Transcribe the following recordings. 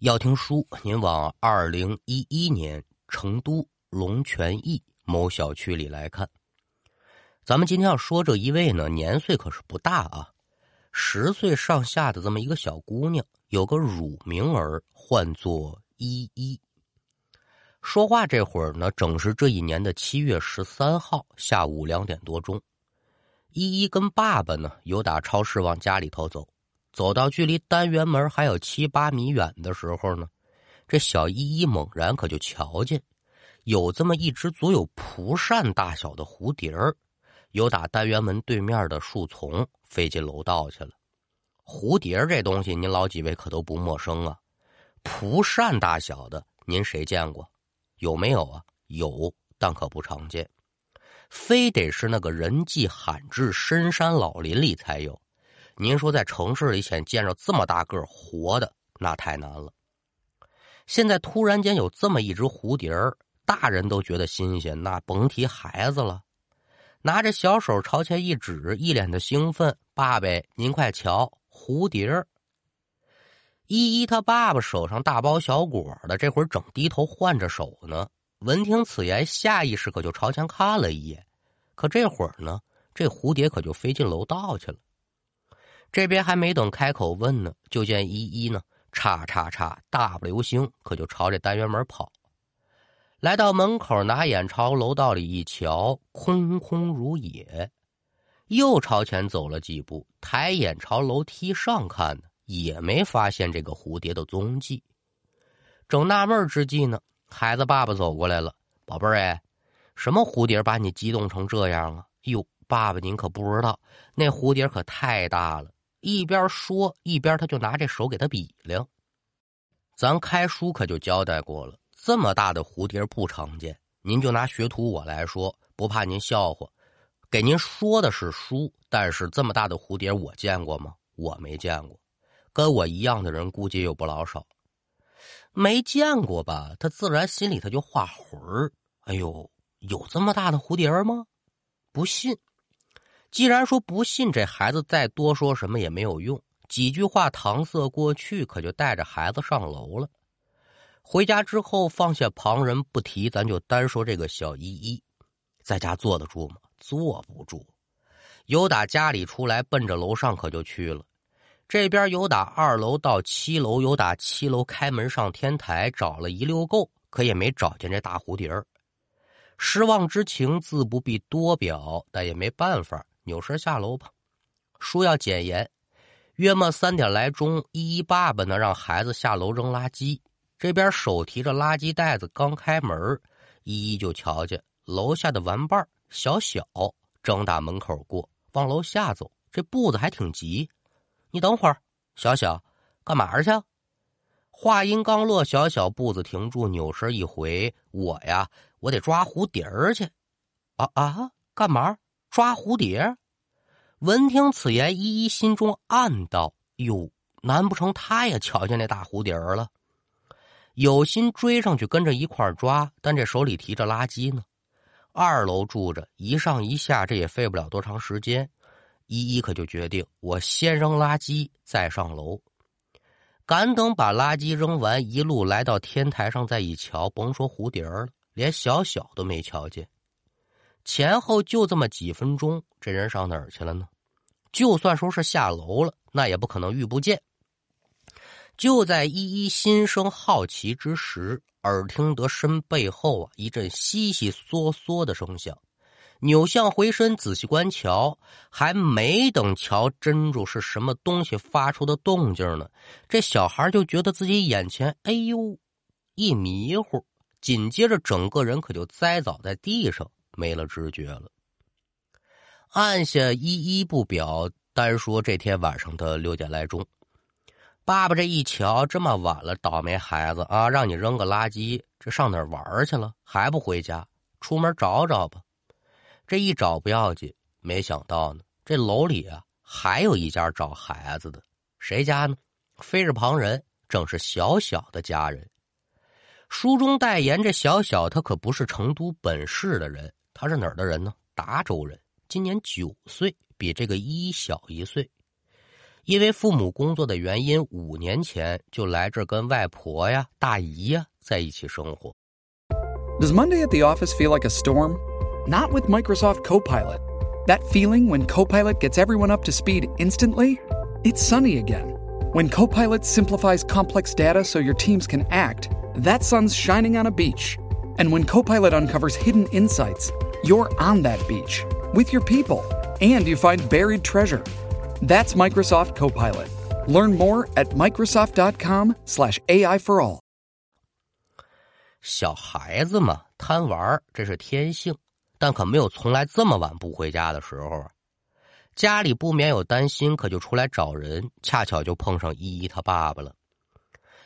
要听书，您往二零一一年成都龙泉驿某小区里来看。咱们今天要说这一位呢，年岁可是不大啊，十岁上下的这么一个小姑娘，有个乳名儿，唤作依依。说话这会儿呢，正是这一年的七月十三号下午两点多钟。依依跟爸爸呢，有打超市往家里头走。走到距离单元门还有七八米远的时候呢，这小依依猛然可就瞧见，有这么一只足有蒲扇大小的蝴蝶儿，由打单元门对面的树丛飞进楼道去了。蝴蝶这东西，您老几位可都不陌生啊。蒲扇大小的，您谁见过？有没有啊？有，但可不常见，非得是那个人迹罕至深山老林里才有。您说在城市里想见着这么大个活的，那太难了。现在突然间有这么一只蝴蝶儿，大人都觉得新鲜，那甭提孩子了。拿着小手朝前一指，一脸的兴奋：“爸爸，您快瞧，蝴蝶儿！”依依他爸爸手上大包小裹的，这会儿正低头换着手呢。闻听此言，下意识可就朝前看了一眼，可这会儿呢，这蝴蝶可就飞进楼道去了。这边还没等开口问呢，就见依依呢，叉叉叉，大步流星，可就朝这单元门跑。来到门口，拿眼朝楼道里一瞧，空空如也。又朝前走了几步，抬眼朝楼梯上看呢，也没发现这个蝴蝶的踪迹。正纳闷之际呢，孩子爸爸走过来了：“宝贝儿，哎，什么蝴蝶把你激动成这样啊？”“哟，爸爸您可不知道，那蝴蝶可太大了。”一边说一边，他就拿这手给他比量。咱开书可就交代过了，这么大的蝴蝶不常见。您就拿学徒我来说，不怕您笑话，给您说的是书，但是这么大的蝴蝶我见过吗？我没见过。跟我一样的人估计有不老少。没见过吧？他自然心里他就画魂儿。哎呦，有这么大的蝴蝶吗？不信。既然说不信，这孩子再多说什么也没有用。几句话搪塞过去，可就带着孩子上楼了。回家之后，放下旁人不提，咱就单说这个小依依，在家坐得住吗？坐不住。有打家里出来，奔着楼上可就去了。这边有打二楼到七楼，有打七楼开门上天台，找了一溜够，可也没找见这大蝴蝶儿。失望之情自不必多表，但也没办法。扭身下楼吧，说要简言。约莫三点来钟，依依爸爸呢让孩子下楼扔垃圾，这边手提着垃圾袋子刚开门，依依就瞧见楼下的玩伴小小正打门口过，往楼下走，这步子还挺急。你等会儿，小小，干嘛去？话音刚落，小小步子停住，扭身一回，我呀，我得抓蝴蝶去。啊啊，干嘛？抓蝴蝶，闻听此言，依依心中暗道：“哟，难不成他也瞧见那大蝴蝶了？有心追上去跟着一块抓，但这手里提着垃圾呢。二楼住着，一上一下，这也费不了多长时间。依依可就决定，我先扔垃圾，再上楼。赶等把垃圾扔完，一路来到天台上，再一瞧，甭说蝴蝶了，连小小都没瞧见。”前后就这么几分钟，这人上哪儿去了呢？就算说是下楼了，那也不可能遇不见。就在依依心生好奇之时，耳听得身背后啊一阵悉悉嗦嗦的声响，扭向回身仔细观瞧，还没等瞧真住是什么东西发出的动静呢，这小孩就觉得自己眼前哎呦一迷糊，紧接着整个人可就栽倒在地上。没了知觉了，按下一一不表，单说这天晚上的六点来钟，爸爸这一瞧，这么晚了，倒霉孩子啊，让你扔个垃圾，这上哪儿玩去了？还不回家？出门找找吧。这一找不要紧，没想到呢，这楼里啊还有一家找孩子的，谁家呢？非是旁人，正是小小的家人。书中代言这小小，他可不是成都本市的人。他是哪儿的人呢？达州人，今年九岁，比这个一小一岁。 因为父母工作的原因，五年前就来这跟外婆呀、大姨呀在一起生活。Does Monday at the office feel like a storm? Not with Microsoft Copilot. That feeling when Copilot gets everyone up to speed instantly? It's sunny again. When Copilot simplifies complex data so your teams can act, that sun's shining on a beach. And when Copilot uncovers hidden insights, you're on that beach with your people and you find buried treasure. That's Microsoft Copilot. Learn more at Microsoft.com/slash AI for all. 小孩子嘛，贪玩这是天性，但可没有从来这么晚不回家的时候。家里不免有担心，可就出来找人，恰巧就碰上依依他爸爸了。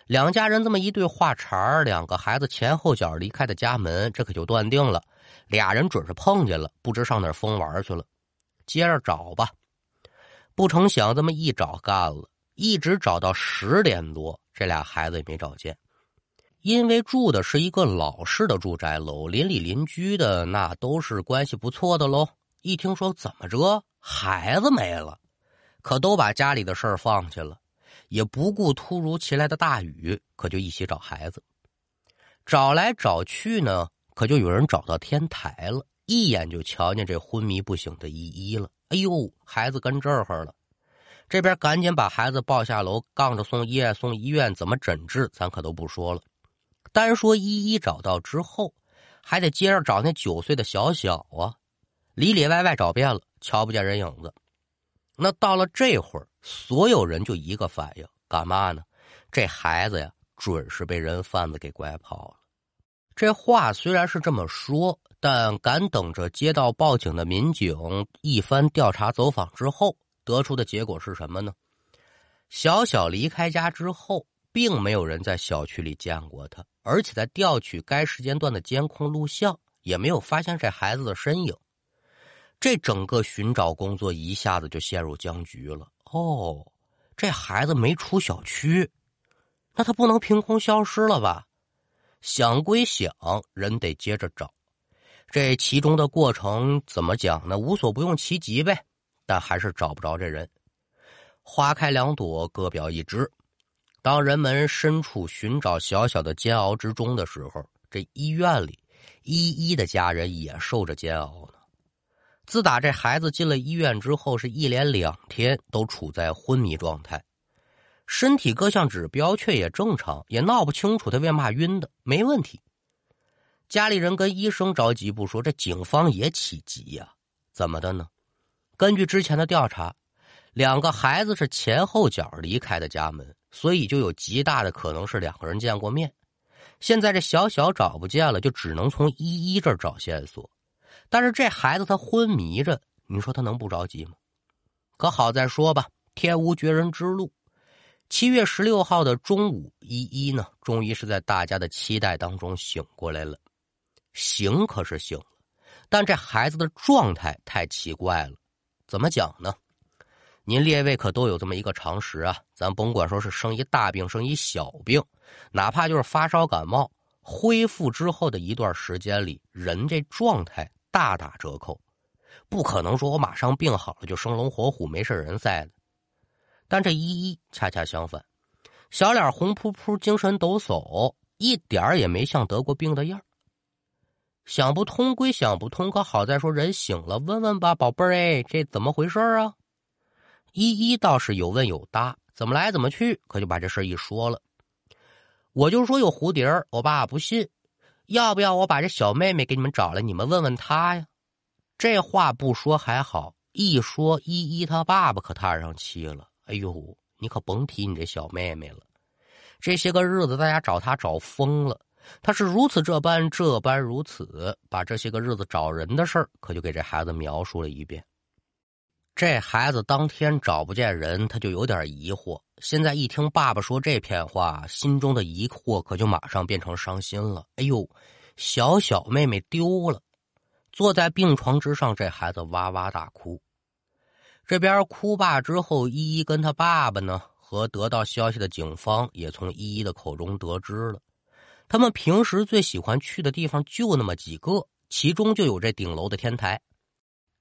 两家人这么一对话茬两个孩子前后脚离开的家门，这可就断定了，俩人准是碰见了，不知上哪疯玩去了。接着找吧，不成想这么一找干了，一直找到十点多，这俩孩子也没找见。因为住的是一个老式的住宅楼，邻里邻居的那都是关系不错的喽。一听说怎么着，孩子没了，可都把家里的事儿放下了，也不顾突如其来的大雨，可就一起找孩子。找来找去呢，可就有人找到天台了，一眼就瞧见这昏迷不醒的依依了。哎呦，孩子跟这儿了，这边赶紧把孩子抱下楼，杠着送医院，送医院怎么诊治，咱可都不说了。单说一一找到之后，还得接着找那九岁的小小啊，里里外外找遍了，瞧不见人影子。那到了这会儿，所有人就一个反应，干嘛呢？这孩子呀，准是被人贩子给拐跑了。这话虽然是这么说，但敢等着接到报警的民警一番调查走访之后，得出的结果是什么呢？小小离开家之后。并没有人在小区里见过他，而且在调取该时间段的监控录像，也没有发现这孩子的身影。这整个寻找工作一下子就陷入僵局了。哦，这孩子没出小区，那他不能凭空消失了吧？想归想，人得接着找。这其中的过程怎么讲呢？无所不用其极呗，但还是找不着这人。花开两朵，各表一枝。当人们身处寻找小小的煎熬之中的时候，这医院里依依的家人也受着煎熬呢。自打这孩子进了医院之后，是一连两天都处在昏迷状态，身体各项指标却也正常，也闹不清楚他为嘛晕的，没问题。家里人跟医生着急不说，这警方也起急呀。怎么的呢？根据之前的调查。两个孩子是前后脚离开的家门，所以就有极大的可能是两个人见过面。现在这小小找不见了，就只能从依依这儿找线索。但是这孩子他昏迷着，你说他能不着急吗？可好再说吧，天无绝人之路。七月十六号的中午，依依呢，终于是在大家的期待当中醒过来了。醒可是醒了，但这孩子的状态太奇怪了。怎么讲呢？您列位可都有这么一个常识啊，咱甭管说是生一大病，生一小病，哪怕就是发烧感冒，恢复之后的一段时间里，人这状态大打折扣，不可能说我马上病好了就生龙活虎没事人在的。但这依依恰恰相反，小脸红扑扑，精神抖擞，一点也没像得过病的样想不通归想不通，可好在说人醒了，问问吧，宝贝儿，哎，这怎么回事啊？依依倒是有问有答，怎么来怎么去，可就把这事一说了。我就说有蝴蝶儿，我爸不信，要不要我把这小妹妹给你们找来，你们问问她呀？这话不说还好，一说依依她爸爸可叹上气了。哎呦，你可甭提你这小妹妹了，这些个日子大家找她找疯了，她是如此这般，这般如此，把这些个日子找人的事儿，可就给这孩子描述了一遍。这孩子当天找不见人，他就有点疑惑。现在一听爸爸说这片话，心中的疑惑可就马上变成伤心了。哎呦，小小妹妹丢了！坐在病床之上，这孩子哇哇大哭。这边哭罢之后，依依跟他爸爸呢，和得到消息的警方也从依依的口中得知了，他们平时最喜欢去的地方就那么几个，其中就有这顶楼的天台。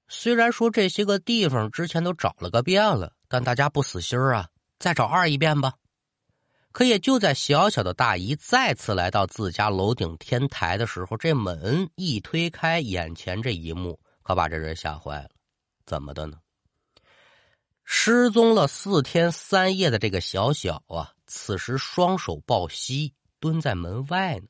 虽然说这些个地方之前都找了个遍了，但大家不死心啊，再找二一遍吧。可也就在小小的大姨再次来到自家楼顶天台的时候，这门一推开，眼前这一幕可把这人吓坏了。怎么的呢？失踪了四天三夜的这个小小啊，此时双手抱膝蹲在门外呢。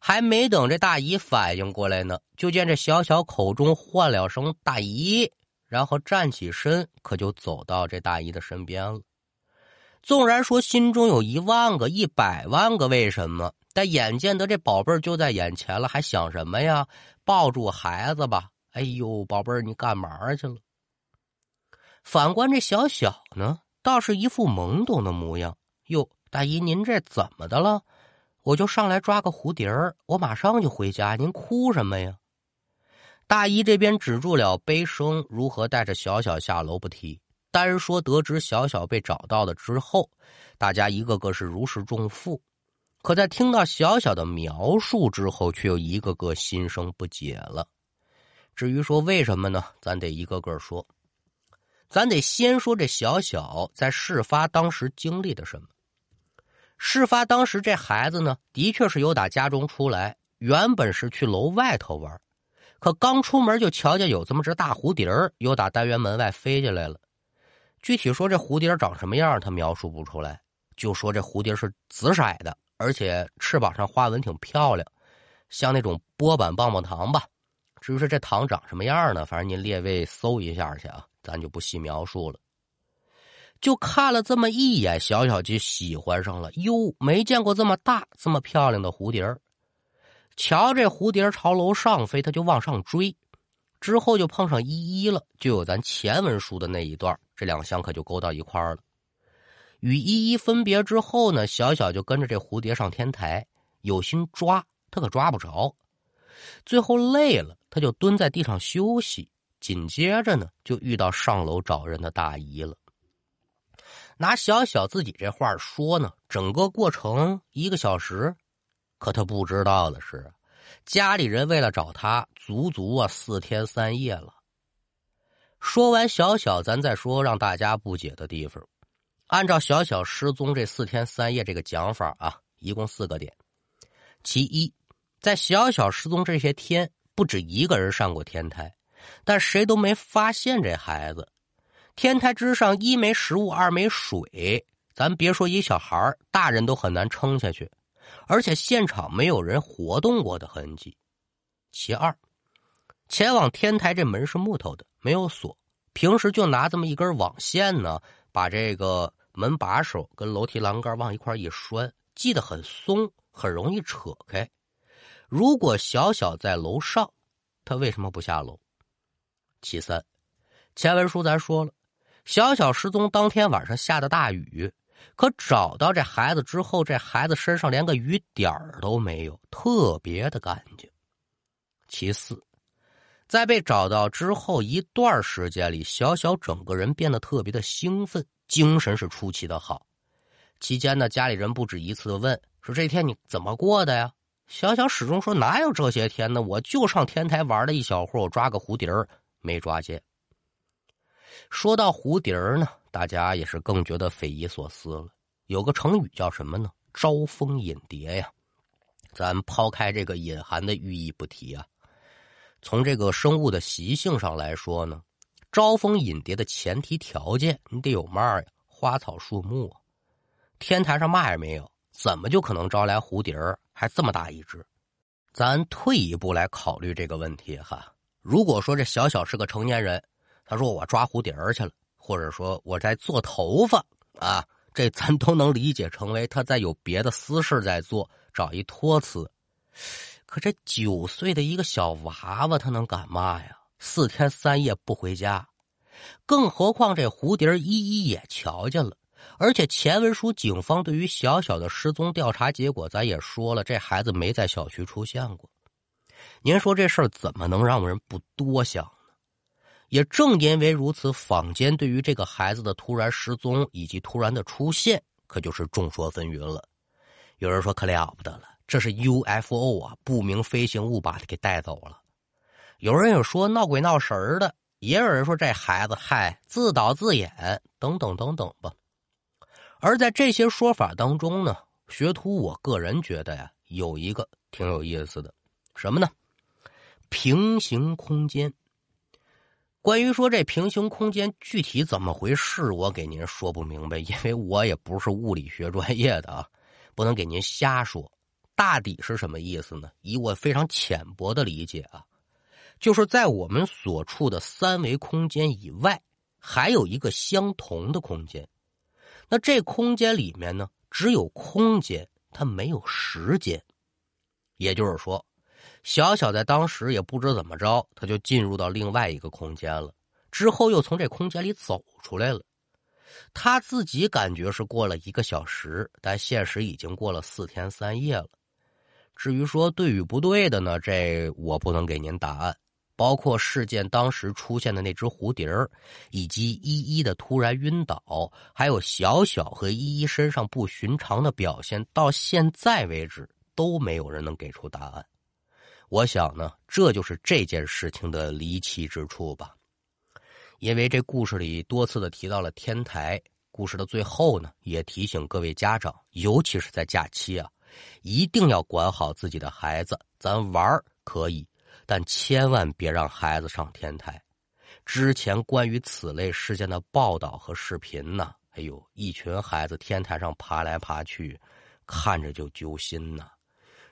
还没等这大姨反应过来呢，就见这小小口中唤了声“大姨”，然后站起身，可就走到这大姨的身边了。纵然说心中有一万个、一百万个为什么，但眼见得这宝贝儿就在眼前了，还想什么呀？抱住孩子吧！哎呦，宝贝儿，你干嘛去了？反观这小小呢，倒是一副懵懂的模样。哟，大姨，您这怎么的了？我就上来抓个蝴蝶儿，我马上就回家。您哭什么呀？大姨这边止住了悲声，如何带着小小下楼不提。单说得知小小被找到了之后，大家一个个是如释重负。可在听到小小的描述之后，却又一个个心生不解了。至于说为什么呢？咱得一个个说。咱得先说这小小在事发当时经历的什么。事发当时，这孩子呢，的确是有打家中出来，原本是去楼外头玩，可刚出门就瞧见有这么只大蝴蝶儿，又打单元门外飞进来了。具体说这蝴蝶长什么样，他描述不出来，就说这蝴蝶是紫色的，而且翅膀上花纹挺漂亮，像那种波板棒棒糖吧。至于说这糖长什么样呢？反正您列位搜一下去啊，咱就不细描述了。就看了这么一眼，小小就喜欢上了。哟，没见过这么大、这么漂亮的蝴蝶瞧这蝴蝶朝楼上飞，他就往上追。之后就碰上依依了，就有咱前文书的那一段，这两相可就勾到一块儿了。与依依分别之后呢，小小就跟着这蝴蝶上天台，有心抓，他可抓不着。最后累了，他就蹲在地上休息。紧接着呢，就遇到上楼找人的大姨了。拿小小自己这话说呢，整个过程一个小时，可他不知道的是，家里人为了找他，足足啊四天三夜了。说完小小，咱再说让大家不解的地方。按照小小失踪这四天三夜这个讲法啊，一共四个点。其一，在小小失踪这些天，不止一个人上过天台，但谁都没发现这孩子。天台之上，一没食物，二没水，咱别说一小孩大人都很难撑下去。而且现场没有人活动过的痕迹。其二，前往天台这门是木头的，没有锁，平时就拿这么一根网线呢，把这个门把手跟楼梯栏杆往一块一拴，系得很松，很容易扯开。如果小小在楼上，他为什么不下楼？其三，前文书咱说了。小小失踪当天晚上下的大雨，可找到这孩子之后，这孩子身上连个雨点儿都没有，特别的干净。其四，在被找到之后一段时间里，小小整个人变得特别的兴奋，精神是出奇的好。期间呢，家里人不止一次的问说：“这天你怎么过的呀？”小小始终说：“哪有这些天呢？我就上天台玩了一小会儿，我抓个蝴蝶儿没抓见。”说到蝴蝶呢，大家也是更觉得匪夷所思了。有个成语叫什么呢？“招蜂引蝶”呀。咱抛开这个隐含的寓意不提啊，从这个生物的习性上来说呢，招蜂引蝶的前提条件，你得有嘛呀？花草树木啊。天台上嘛也没有，怎么就可能招来蝴蝶还这么大一只？咱退一步来考虑这个问题哈。如果说这小小是个成年人。他说：“我抓蝴蝶儿去了，或者说我在做头发啊，这咱都能理解成为他在有别的私事在做，找一托词。可这九岁的一个小娃娃，他能干嘛呀？四天三夜不回家，更何况这蝴蝶依依也瞧见了。而且前文书警方对于小小的失踪调查结果，咱也说了，这孩子没在小区出现过。您说这事儿怎么能让人不多想呢？”也正因为如此，坊间对于这个孩子的突然失踪以及突然的出现，可就是众说纷纭了。有人说可了不得了，这是 UFO 啊，不明飞行物把他给带走了。有人也说闹鬼闹神的，也有人说这孩子嗨自导自演等等等等吧。而在这些说法当中呢，学徒我个人觉得呀，有一个挺有意思的，什么呢？平行空间。关于说这平行空间具体怎么回事，我给您说不明白，因为我也不是物理学专业的啊，不能给您瞎说。大抵是什么意思呢？以我非常浅薄的理解啊，就是在我们所处的三维空间以外，还有一个相同的空间。那这空间里面呢，只有空间，它没有时间。也就是说。小小在当时也不知怎么着，他就进入到另外一个空间了，之后又从这空间里走出来了。他自己感觉是过了一个小时，但现实已经过了四天三夜了。至于说对与不对的呢，这我不能给您答案。包括事件当时出现的那只蝴蝶儿，以及依依的突然晕倒，还有小小和依依身上不寻常的表现，到现在为止都没有人能给出答案。我想呢，这就是这件事情的离奇之处吧。因为这故事里多次的提到了天台，故事的最后呢，也提醒各位家长，尤其是在假期啊，一定要管好自己的孩子。咱玩可以，但千万别让孩子上天台。之前关于此类事件的报道和视频呢，哎呦，一群孩子天台上爬来爬去，看着就揪心呐。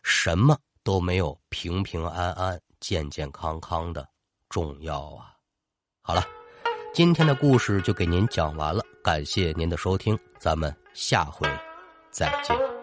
什么？都没有平平安安、健健康康的重要啊！好了，今天的故事就给您讲完了，感谢您的收听，咱们下回再见。